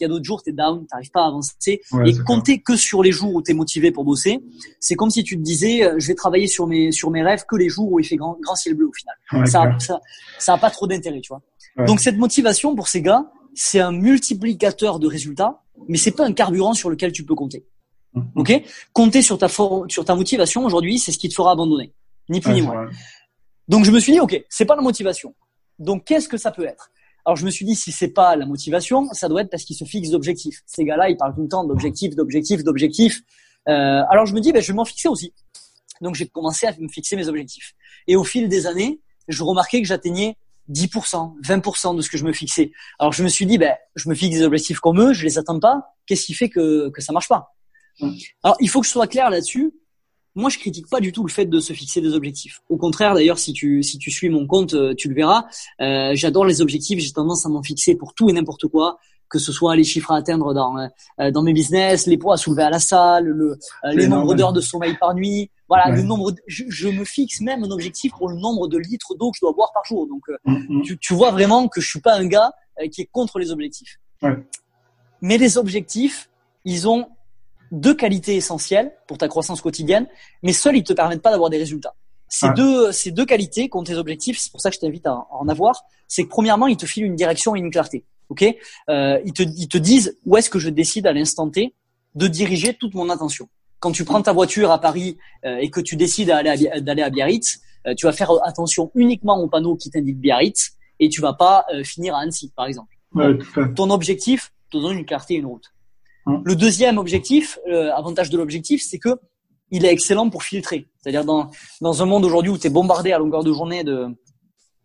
Il y a d'autres jours, t'es down, t'arrives pas à avancer. et compter que sur les jours où t'es motivé pour bosser, c'est comme si tu te disais, je vais travailler sur mes sur mes rêves que les jours où il fait grand, grand ciel bleu au final. ça, ça, ça a pas trop d'intérêt, tu vois. Donc cette motivation pour ces gars, c'est un multiplicateur de résultats, mais c'est pas un carburant sur lequel tu peux compter. Mm-hmm. Ok? Compter sur ta sur ta motivation aujourd'hui, c'est ce qui te fera abandonner, ni plus ni moins. Donc je me suis dit, ok, c'est pas la motivation. Donc qu'est-ce que ça peut être? Alors je me suis dit, si c'est pas la motivation, ça doit être parce qu'ils se fixent d'objectifs. Ces gars-là, ils parlent tout le temps d'objectifs, d'objectifs, d'objectifs. Euh, alors je me dis, ben, je vais m'en fixer aussi. Donc j'ai commencé à me fixer mes objectifs. Et au fil des années, je remarquais que j'atteignais 10%, 20% de ce que je me fixais. Alors je me suis dit, ben, je me fixe des objectifs comme eux, je les atteins pas. Qu'est-ce qui fait que, que ça marche pas? Alors il faut que je sois clair là-dessus. Moi, je critique pas du tout le fait de se fixer des objectifs. Au contraire, d'ailleurs, si tu si tu suis mon compte, euh, tu le verras. Euh, J'adore les objectifs. J'ai tendance à m'en fixer pour tout et n'importe quoi que ce soit les chiffres à atteindre dans euh, dans mes business, les poids à soulever à la salle, le, euh, les nombres d'heures de sommeil par nuit. Voilà, le nombre. je, je, me fixe même un objectif pour le nombre de litres d'eau que je dois boire par jour. Donc, euh, mm, mm. tu, tu, vois vraiment que je suis pas un gars qui est contre les objectifs. Ouais. Mais les objectifs, ils ont deux qualités essentielles pour ta croissance quotidienne, mais seuls ils te permettent pas d'avoir des résultats. Ces deux ces deux qualités qu'ont tes objectifs, c'est pour ça que je t'invite à, à en avoir, c'est que premièrement, ils te filent une direction et une clarté ok? Euh, ils, te, ils te disent où est-ce que je décide à l'instant T de diriger toute mon attention. Quand tu prends ta voiture à Paris euh, et que tu décides d'aller à, d'aller à Biarritz, euh, tu vas faire attention uniquement au panneau qui t'indique Biarritz et tu vas pas euh, finir à Annecy, par exemple. Ouais, Ton objectif te donne une clarté et une route. Hum. Le deuxième objectif, euh, avantage de l'objectif, c'est que il est excellent pour filtrer. C'est-à-dire dans, dans un monde aujourd'hui où tu es bombardé à longueur de journée de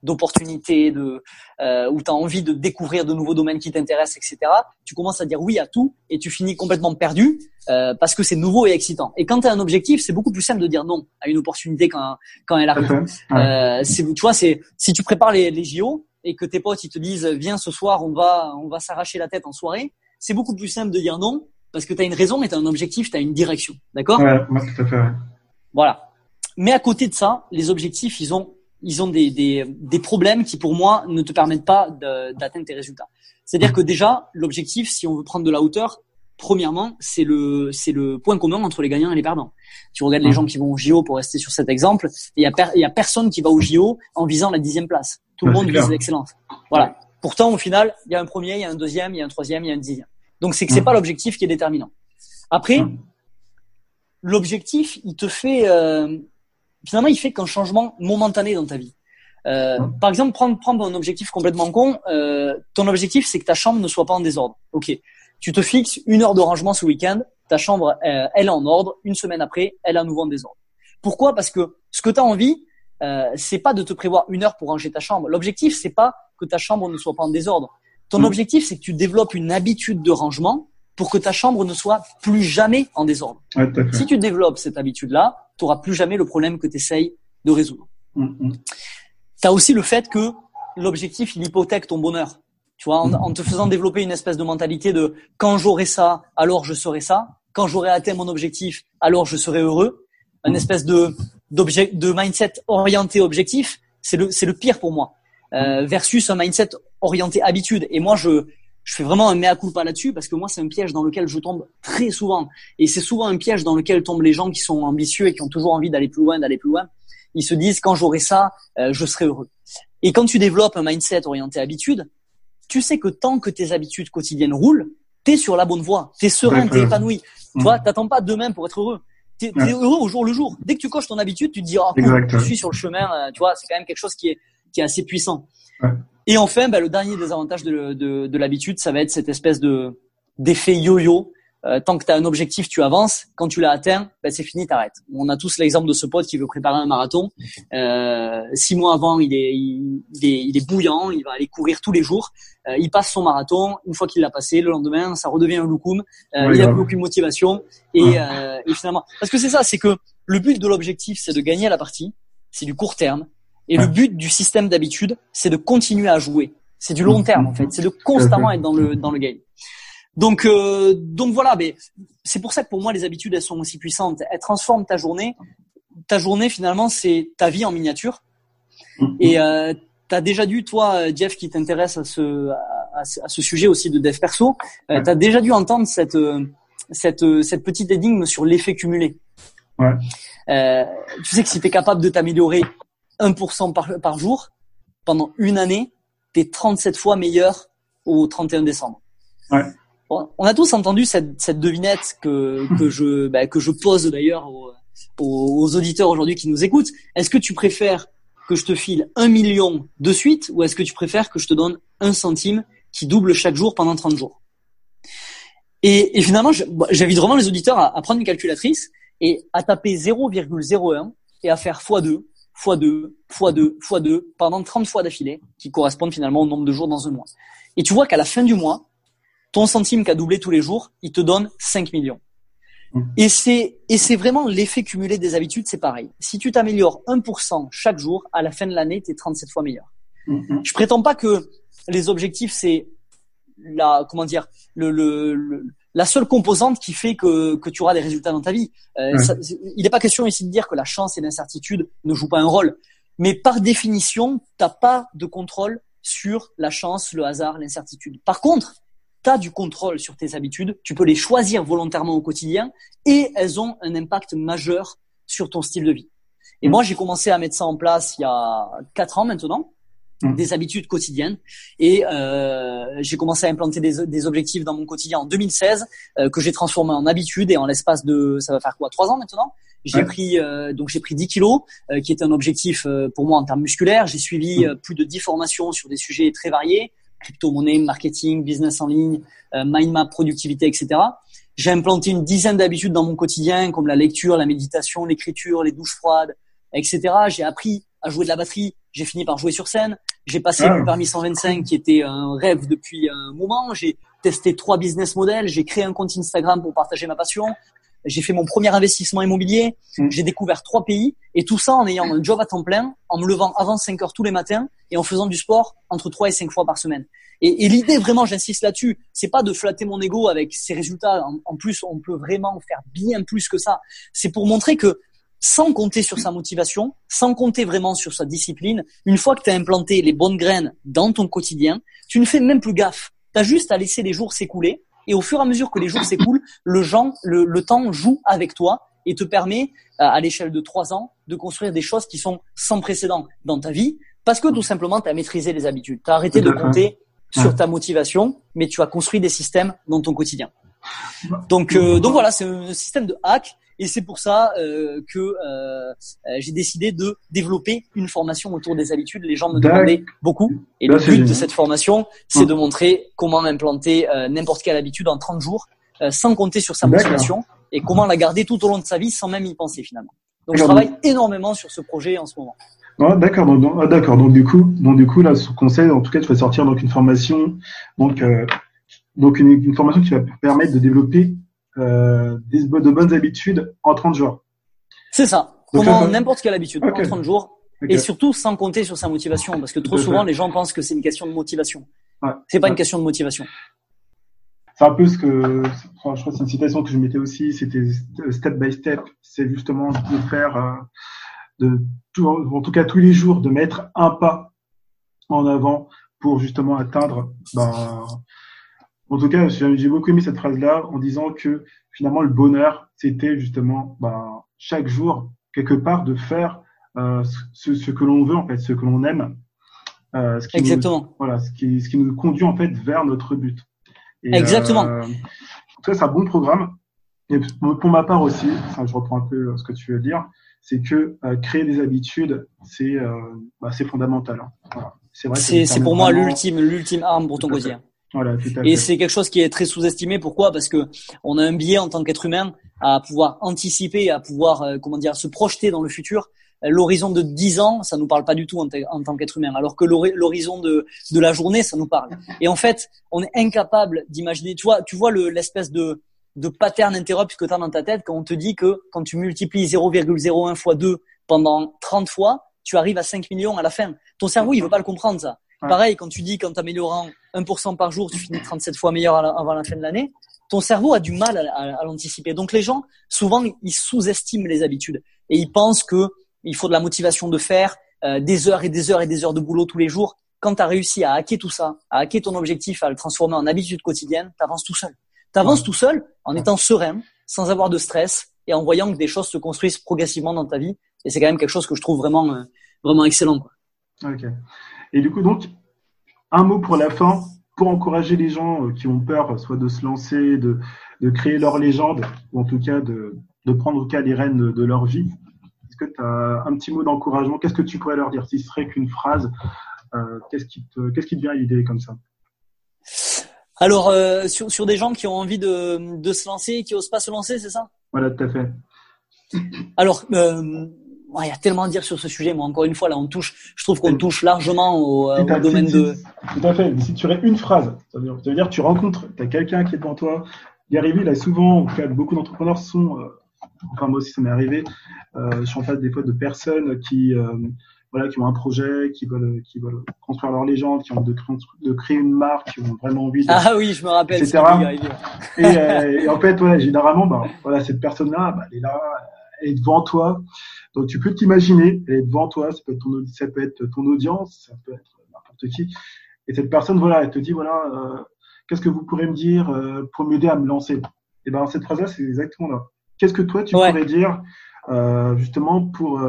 d'opportunités, de euh, où tu as envie de découvrir de nouveaux domaines qui t'intéressent, etc. Tu commences à dire oui à tout et tu finis complètement perdu euh, parce que c'est nouveau et excitant. Et quand tu as un objectif, c'est beaucoup plus simple de dire non à une opportunité quand quand elle arrive. Euh, tu vois, c'est si tu prépares les, les JO et que tes potes ils te disent viens ce soir on va on va s'arracher la tête en soirée, c'est beaucoup plus simple de dire non parce que tu as une raison et tu as un objectif, tu as une direction. D'accord? Ouais, moi tout à fait. Voilà. Mais à côté de ça, les objectifs, ils ont ils ont des, des, des problèmes qui pour moi ne te permettent pas d'atteindre tes résultats. C'est-à-dire que déjà l'objectif, si on veut prendre de la hauteur, premièrement, c'est le c'est le point commun entre les gagnants et les perdants. Tu regardes les gens qui vont au JO pour rester sur cet exemple, il y a il y a personne qui va au JO en visant la dixième place. Tout le monde vise l'excellence. Voilà. Pourtant, au final, il y a un premier, il y a un deuxième, il y a un troisième, il y a un dixième. Donc c'est que c'est pas l'objectif qui est déterminant. Après, l'objectif, il te fait euh, finalement, il fait qu'un changement momentané dans ta vie. Euh, par exemple, prendre, prendre un objectif complètement con. Euh, ton objectif, c'est que ta chambre ne soit pas en désordre. Ok. Tu te fixes une heure de rangement ce week-end. Ta chambre, euh, elle est en ordre. Une semaine après, elle est à nouveau en désordre. Pourquoi? Parce que ce que tu as envie, euh, c'est pas de te prévoir une heure pour ranger ta chambre. L'objectif, c'est pas que ta chambre ne soit pas en désordre. Ton mmh. objectif, c'est que tu développes une habitude de rangement pour que ta chambre ne soit plus jamais en désordre. si tu développes cette habitude-là, tu n'auras plus jamais le problème que tu essayes de résoudre. Mm, mm. Tu as aussi le fait que l'objectif, il hypothèque ton bonheur. Tu vois, en, te faisant développer une espèce de mentalité de quand j'aurai ça, alors je serai ça. Quand j'aurai atteint mon objectif, alors je serai heureux. Une espèce de de mindset orienté objectif, c'est le c'est le pire pour moi. Euh, versus un mindset orienté habitude. Et moi, je je fais vraiment un mea culpa là-dessus parce que moi c'est un piège dans lequel je tombe très souvent et c'est souvent un piège dans lequel tombent les gens qui sont ambitieux et qui ont toujours envie d'aller plus loin, d'aller plus loin. Ils se disent quand j'aurai ça, euh, je serai heureux. Et quand tu développes un mindset orienté habitude, tu sais que tant que tes habitudes quotidiennes roulent, t'es sur la bonne voie, t'es serein, t'es épanoui. Tu vois, t'attends pas demain pour être heureux. T'es es heureux au jour le jour. Dès que tu coches ton habitude, tu te dis, oh, je suis sur le chemin. Euh, tu vois, c'est quand même quelque chose qui est qui est assez puissant. Et enfin, bah, le dernier des avantages de, de, de l'habitude, ça va être cette espèce de d'effet yo-yo. Euh, tant que tu as un objectif, tu avances. Quand tu l'as atteint, bah, c'est fini, t'arrêtes. On a tous l'exemple de ce pote qui veut préparer un marathon. Euh, six mois avant, il est, il, est, il est bouillant, il va aller courir tous les jours. Euh, il passe son marathon. Une fois qu'il l'a passé, le lendemain, ça redevient un loukoum. Euh, il a plus aucune motivation. Et, euh, et finalement, parce que c'est ça, c'est que le but de l'objectif, c'est de gagner la partie. C'est du court terme. Et le but du système d'habitude, c'est de continuer à jouer. C'est du long terme en fait. C'est de constamment être dans le dans le game. Donc euh, donc voilà, mais c'est pour ça que pour moi les habitudes elles sont aussi puissantes. Elles transforment ta journée. Ta journée finalement c'est ta vie en miniature. Et euh, tu as déjà dû toi Jeff qui t'intéresse à ce à, ce sujet aussi de dev perso, euh, tu as déjà dû entendre cette cette cette petite énigme sur l'effet cumulé. Ouais. Euh, tu sais que si tu es capable de t'améliorer 1% par, par jour, pendant une année, tu es 37 fois meilleur au 31 décembre. Ouais. on a tous entendu cette, cette devinette que, que, je, bah, que je pose d'ailleurs aux, aux, auditeurs aujourd'hui qui nous écoutent. Est-ce que tu préfères que je te file un million de suite ou est-ce que tu préfères que je te donne un centime qui double chaque jour pendant 30 jours? Et, et, finalement, bah, j'invite vraiment les auditeurs à, à, prendre une calculatrice et à taper 0,01 et à faire x2 fois 2, fois 2, fois 2, pendant 30 fois d'affilée, qui correspondent finalement au nombre de jours dans un mois. Et tu vois qu'à la fin du mois, ton centime qui a doublé tous les jours, il te donne 5 millions. Mmh. Et c'est, et c'est vraiment l'effet cumulé des habitudes, c'est pareil. Si tu t'améliores 1% chaque jour, à la fin de l'année, tu es 37 fois meilleur. Mmh. Je prétends pas que les objectifs, c'est la, comment dire, le, le la seule composante qui fait que, que tu auras des résultats dans ta vie. Euh, il n'est pas question ici de dire que la chance et l'incertitude ne jouent pas un rôle, mais par définition, t'as pas de contrôle sur la chance, le hasard, l'incertitude. Par contre, tu as du contrôle sur tes habitudes, tu peux les choisir volontairement au quotidien et elles ont un impact majeur sur ton style de vie. Et moi, j'ai commencé à mettre ça en place il y a quatre ans maintenant. Mmh. des habitudes quotidiennes. Et euh, j'ai commencé à implanter des, des, objectifs dans mon quotidien en 2016 euh, que j'ai transformé en habitudes et en l'espace de ça va faire quoi trois ans maintenant? J'ai pris euh, donc j'ai pris 10 kilos, euh, qui est un objectif euh, pour moi en termes musculaires. J'ai suivi mmh. plus de 10 formations sur des sujets très variés crypto-monnaie, marketing, business en ligne, mind map, productivité, etc. J'ai implanté une dizaine d'habitudes dans mon quotidien, comme la lecture, la méditation, l'écriture, les douches froides, etc. J'ai appris à jouer de la batterie. J'ai fini par jouer sur scène. J'ai passé ah. le permis 125 qui était un rêve depuis un moment. J'ai testé trois business models. J'ai créé un compte Instagram pour partager ma passion. J'ai fait mon premier investissement immobilier. Mm. J'ai découvert trois pays et tout ça en ayant un job à temps plein, en me levant avant 5 heures tous les matins et en faisant du sport entre 3 et 5 fois par semaine. Et, et l'idée vraiment, j'insiste là-dessus, c'est pas de flatter mon ego avec ces résultats. En, plus, on peut vraiment faire bien plus que ça. C'est pour montrer que sans compter sur sa motivation, sans compter vraiment sur sa discipline, une fois que tu as implanté les bonnes graines dans ton quotidien, tu ne fais même plus gaffe. Tu as juste à laisser les jours s'écouler et au fur et à mesure que les jours s'écoulent, le, le, le temps joue avec toi et te permet, à l'échelle de trois ans, de construire des choses qui sont sans précédent dans ta vie, parce que tout simplement, tu as maîtrisé les habitudes. Tu as arrêté de compter sur ta motivation, mais tu as construit des systèmes dans ton quotidien. Donc, euh, donc voilà, c'est un système de hack. Et c'est pour ça euh, que euh, j'ai décidé de développer une formation autour des habitudes. Les gens me demandaient beaucoup. Et le but de cette formation, c'est de montrer comment implanter n'importe quelle habitude en 30 jours, sans compter sur sa motivation, et comment la garder tout au long de sa vie sans même y penser finalement. Donc je travaille énormément sur ce projet en ce moment. Ah, d'accord, donc, ah, d'accord. Donc du coup, donc du coup là, ce conseil, en tout cas, tu vas sortir donc une formation, donc euh, donc une, formation qui va permettre de développer euh, des, de bonnes habitudes en 30 jours. C'est ça. Comment n'importe quelle habitude en 30 jours. Et surtout sans compter sur sa motivation, parce que trop souvent les gens pensent que c'est une question de motivation. Ouais. C'est pas une question de motivation. C'est un peu ce que, je crois que c'est une citation que je mettais aussi, c'était step by step. C'est justement de faire euh, de en tout cas tous les jours, de mettre un pas en avant pour justement atteindre. Ben, en tout cas, j'ai beaucoup aimé cette phrase-là en disant que finalement le bonheur, c'était justement ben, chaque jour quelque part de faire euh, ce, ce, que l'on veut en fait, ce que l'on aime. Euh, ce qui Exactement. Nous, voilà, ce qui, ce qui nous conduit en fait vers notre but. Exactement. Euh, en tout cas, c'est un bon programme. Et pour ma part aussi, enfin, je reprends un peu ce que tu veux dire, c'est que euh, créer des habitudes, c'est euh, bah, fondamental. Hein. C'est pour moi l'ultime l'ultime arme pour ton quotidien. Voilà, Et c'est quelque chose qui est très sous-estimé. Pourquoi? Parce que on a un biais en tant qu'être humain à pouvoir anticiper, à pouvoir euh, comment dire, se projeter dans le futur. L'horizon de 10 ans, ça nous parle pas du tout en, en tant qu'être humain, alors que l'horizon de, de la journée, ça nous parle. Et en fait, on est incapable d'imaginer. Tu vois, tu vois l'espèce de de pattern interrupt que tu as dans ta tête quand on te dit que quand tu multiplies 0,01 fois 2 pendant 30 fois, tu arrives à 5 millions à la fin. Ton cerveau, il veut pas le comprendre ça. Pareil, quand tu dis qu'en t'améliorant 1% par jour, tu finis 37 fois meilleur avant la fin de l'année, ton cerveau a du mal à, l'anticiper. Donc les gens, souvent, ils sous-estiment les habitudes et ils pensent que il faut de la motivation de faire euh, des heures et des heures et des heures de boulot tous les jours. Quand tu as réussi à hacker tout ça, à hacker ton objectif, à le transformer en habitude quotidienne, tu avances tout seul. Tu avances tout seul en étant serein, sans avoir de stress et en voyant que des choses se construisent progressivement dans ta vie. Et c'est quand même quelque chose que je trouve vraiment, euh, vraiment excellent. Quoi. Ok. Et du coup, donc, un mot pour la fin, pour encourager les gens euh, qui ont peur, soit de se lancer, de, de créer leur légende, ou en tout cas de, de prendre au cas les rênes de leur vie. Est-ce que tu as un petit mot d'encouragement? Qu'est-ce que tu pourrais leur dire? Si ce serait qu'une phrase, euh, qu'est-ce qui te, qu'est-ce qui te vient à l'idée comme ça? Alors, euh, sur, sur des gens qui ont envie de, de se lancer, qui osent pas se lancer, c'est ça? Voilà, tout à fait. Alors, euh, il y a tellement à dire sur ce sujet. Moi, encore une fois, là, on touche. Je trouve qu'on touche largement au, euh, au domaine de. Tout à fait. Mais si tu aurais une phrase, ça veut dire, ça veut dire tu rencontres, tu as quelqu'un qui est devant toi. Y arriver, là, souvent, en cas, beaucoup d'entrepreneurs sont. Euh, enfin, moi aussi, ça m'est arrivé. Euh, je suis en face des fois de personnes qui voilà, qui ont un projet, qui veulent, qui veulent construire leur légende, qui ont de, de créer une marque, qui ont vraiment envie de, Ah oui, je me rappelle. Etc. Et, euh, et, en fait, ouais, généralement, bah, voilà, cette personne-là, bah, elle est là, elle est devant toi. Donc, tu peux t'imaginer, elle est devant toi, ça peut être ton, ça peut être ton audience, ça peut être n'importe qui. Et cette personne, voilà, elle te dit, voilà, euh, qu'est-ce que vous pourrez me dire euh, pour m'aider à me lancer? Et ben, cette phrase-là, c'est exactement là. Qu'est-ce que toi, tu pourrais dire, euh, justement, pour,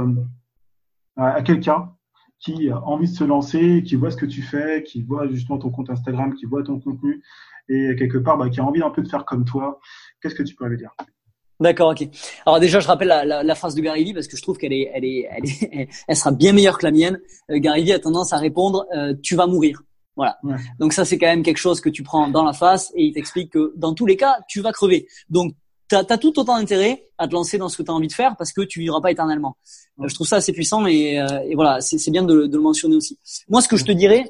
à, quelqu'un qui a envie de se lancer, qui voit ce que tu fais, qui voit justement ton compte Instagram, qui voit ton contenu et quelque part bah, qui a envie un peu de faire comme toi, qu'est-ce que tu pourrais lui dire? D'accord, ok. Alors déjà, je rappelle la, la, la phrase de Gary Vee parce que je trouve qu'elle est, elle est, elle est, elle sera bien meilleure que la mienne. Euh, Gary Vee a tendance à répondre euh, "Tu vas mourir". Voilà. Donc ça, c'est quand même quelque chose que tu prends dans la face et il t'explique que dans tous les cas, tu vas crever. Donc tu as, tout autant d'intérêt à te lancer dans ce que tu as envie de faire parce que tu vivras pas éternellement. je trouve ça assez puissant et, euh, et voilà, c'est bien de, de, le mentionner aussi. Moi, ce que je te dirais,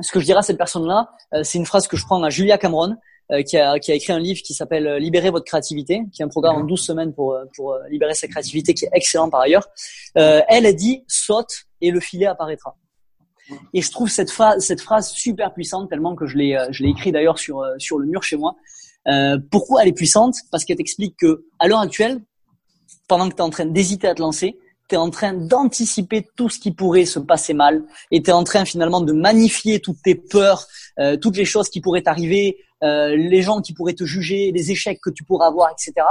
ce que je dirais à cette personne-là, euh, c'est une phrase que je prends à Julia Cameron, euh, qui, a, qui a écrit un livre qui s'appelle Libérer votre créativité, qui est un programme en 12 semaines pour, pour libérer sa créativité, qui est excellent par ailleurs. elle a dit saute et le filet apparaîtra. Et je trouve cette, phrase, cette phrase super puissante tellement que je l'ai je l'ai écrit d'ailleurs sur sur le mur chez moi. Euh, pourquoi elle est puissante? Parce qu'elle t'explique que à l'heure actuelle, pendant que tu es en train d'hésiter à te lancer, tu es en train d'anticiper tout ce qui pourrait se passer mal et tu es en train finalement de magnifier toutes tes peurs, euh, toutes les choses qui pourraient t'arriver, euh, les gens qui pourraient te juger, les échecs que tu pourras avoir, etc.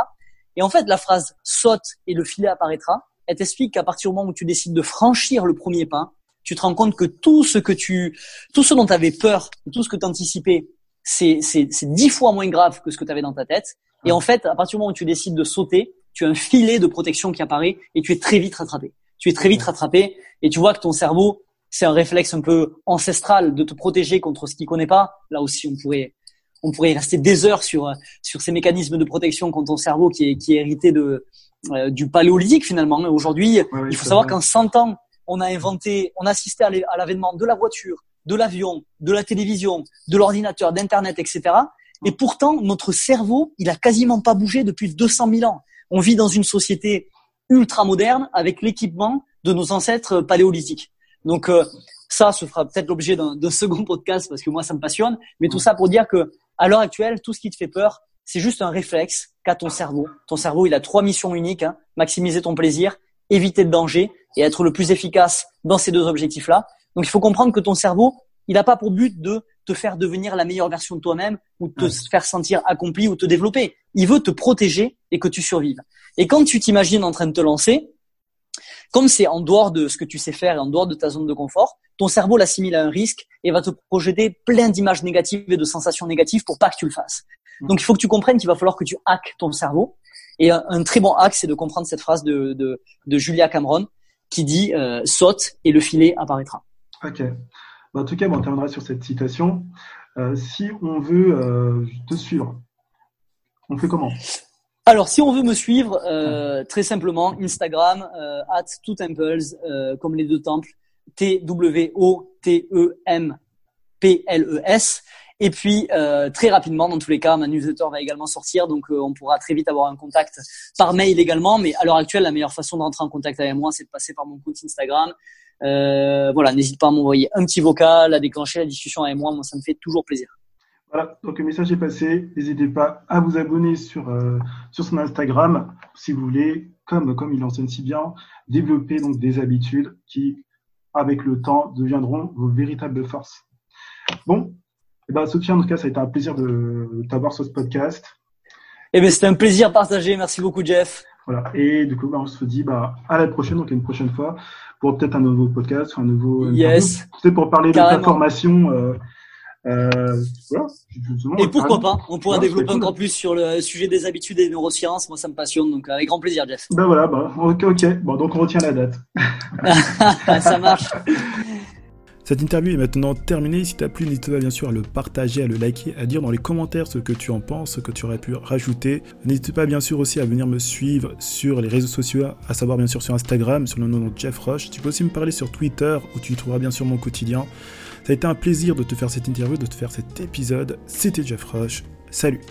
Et en fait, la phrase saute et le filet apparaîtra, elle t'explique qu'à partir du moment où tu décides de franchir le premier pas, tu te rends compte que tout ce que tu, tout ce dont tu avais peur, tout ce que tu anticipais, c'est dix fois moins grave que ce que tu avais dans ta tête. Et en fait, à partir du moment où tu décides de sauter, tu as un filet de protection qui apparaît et tu es très vite rattrapé. Tu es très vite rattrapé et tu vois que ton cerveau, c'est un réflexe un peu ancestral de te protéger contre ce qu'il connaît pas. Là aussi, on pourrait on pourrait rester des heures sur sur ces mécanismes de protection contre ton cerveau qui est qui est hérité de euh, du paléolithique finalement. Aujourd'hui, il faut savoir qu'en 100 ans, on a inventé, on a assisté à l'avènement de la voiture, de l'avion, de la télévision, de l'ordinateur, d'internet, etc. Et pourtant, notre cerveau, il a quasiment pas bougé depuis 200 000 ans. On vit dans une société ultra moderne avec l'équipement de nos ancêtres paléolithiques. Donc euh, ça, ce fera peut-être l'objet d'un second podcast parce que moi, ça me passionne. Mais tout ça pour dire que à l'heure actuelle, tout ce qui te fait peur, c'est juste un réflexe qu'a ton cerveau. Ton cerveau, il a trois missions uniques hein. maximiser ton plaisir, éviter le danger et être le plus efficace dans ces deux objectifs-là. Donc il faut comprendre que ton cerveau, il n'a pas pour but de te faire devenir la meilleure version de toi-même ou de te faire sentir accompli ou te développer. Il veut te protéger et que tu survives. Et quand tu t'imagines en train de te lancer, comme c'est en dehors de ce que tu sais faire et en dehors de ta zone de confort, ton cerveau l'assimile à un risque et va te projeter plein d'images négatives et de sensations négatives pour pas que tu le fasses. Donc il faut que tu comprennes qu'il va falloir que tu hackes ton cerveau. Et un, très bon hack, c'est de comprendre cette phrase de, de, Julia Cameron qui dit euh, saute et le filet apparaîtra. Ok. Bah, en tout cas, on terminera sur cette citation. Euh, si on veut euh, te suivre, on fait comment? Alors, si on veut me suivre, euh, très simplement, Instagram, at two temples, comme les deux temples, T-W-O-T-E-M-P-L-E-S. Et puis, très rapidement, dans tous les cas, ma newsletter va également sortir, donc on pourra très vite avoir un contact par mail également. Mais à l'heure actuelle, la meilleure façon d'entrer en contact avec moi, c'est de passer par mon compte Instagram. Euh, voilà, n'hésite pas à m'envoyer un petit vocal, à déclencher la discussion avec moi. Moi, ça me fait toujours plaisir. Voilà, donc le message est passé. N'hésitez pas à vous abonner sur euh, sur son Instagram si vous voulez, comme comme il enseigne si bien, développer donc des habitudes qui, avec le temps, deviendront vos véritables forces. Bon, et eh ben Sophie, en tout cas, ça a été un plaisir de t'avoir sur ce podcast. Eh ben c'était un plaisir partagé. Merci beaucoup, Jeff. Voilà. Et du coup, bah, on se dit bah, à la prochaine, donc à une prochaine fois, pour peut-être un nouveau podcast, un nouveau. Yes. C'est pour parler de ta formation. Euh, euh, voilà. Et pourquoi pas On pourra développer encore plus sur le sujet des habitudes et des neurosciences. Moi, ça me passionne, donc avec grand plaisir, Jeff. Ben voilà, bah, ok, ok. Bon, donc on retient la date. ça marche. Cette interview est maintenant terminée. Si t'as plu, n'hésite pas bien sûr à le partager, à le liker, à dire dans les commentaires ce que tu en penses, ce que tu aurais pu rajouter. N'hésite pas bien sûr aussi à venir me suivre sur les réseaux sociaux, à savoir bien sûr sur Instagram, sur le nom de Jeff Roche. Tu peux aussi me parler sur Twitter où tu y trouveras bien sûr mon quotidien. Ça a été un plaisir de te faire cette interview, de te faire cet épisode. C'était Jeff Roche. Salut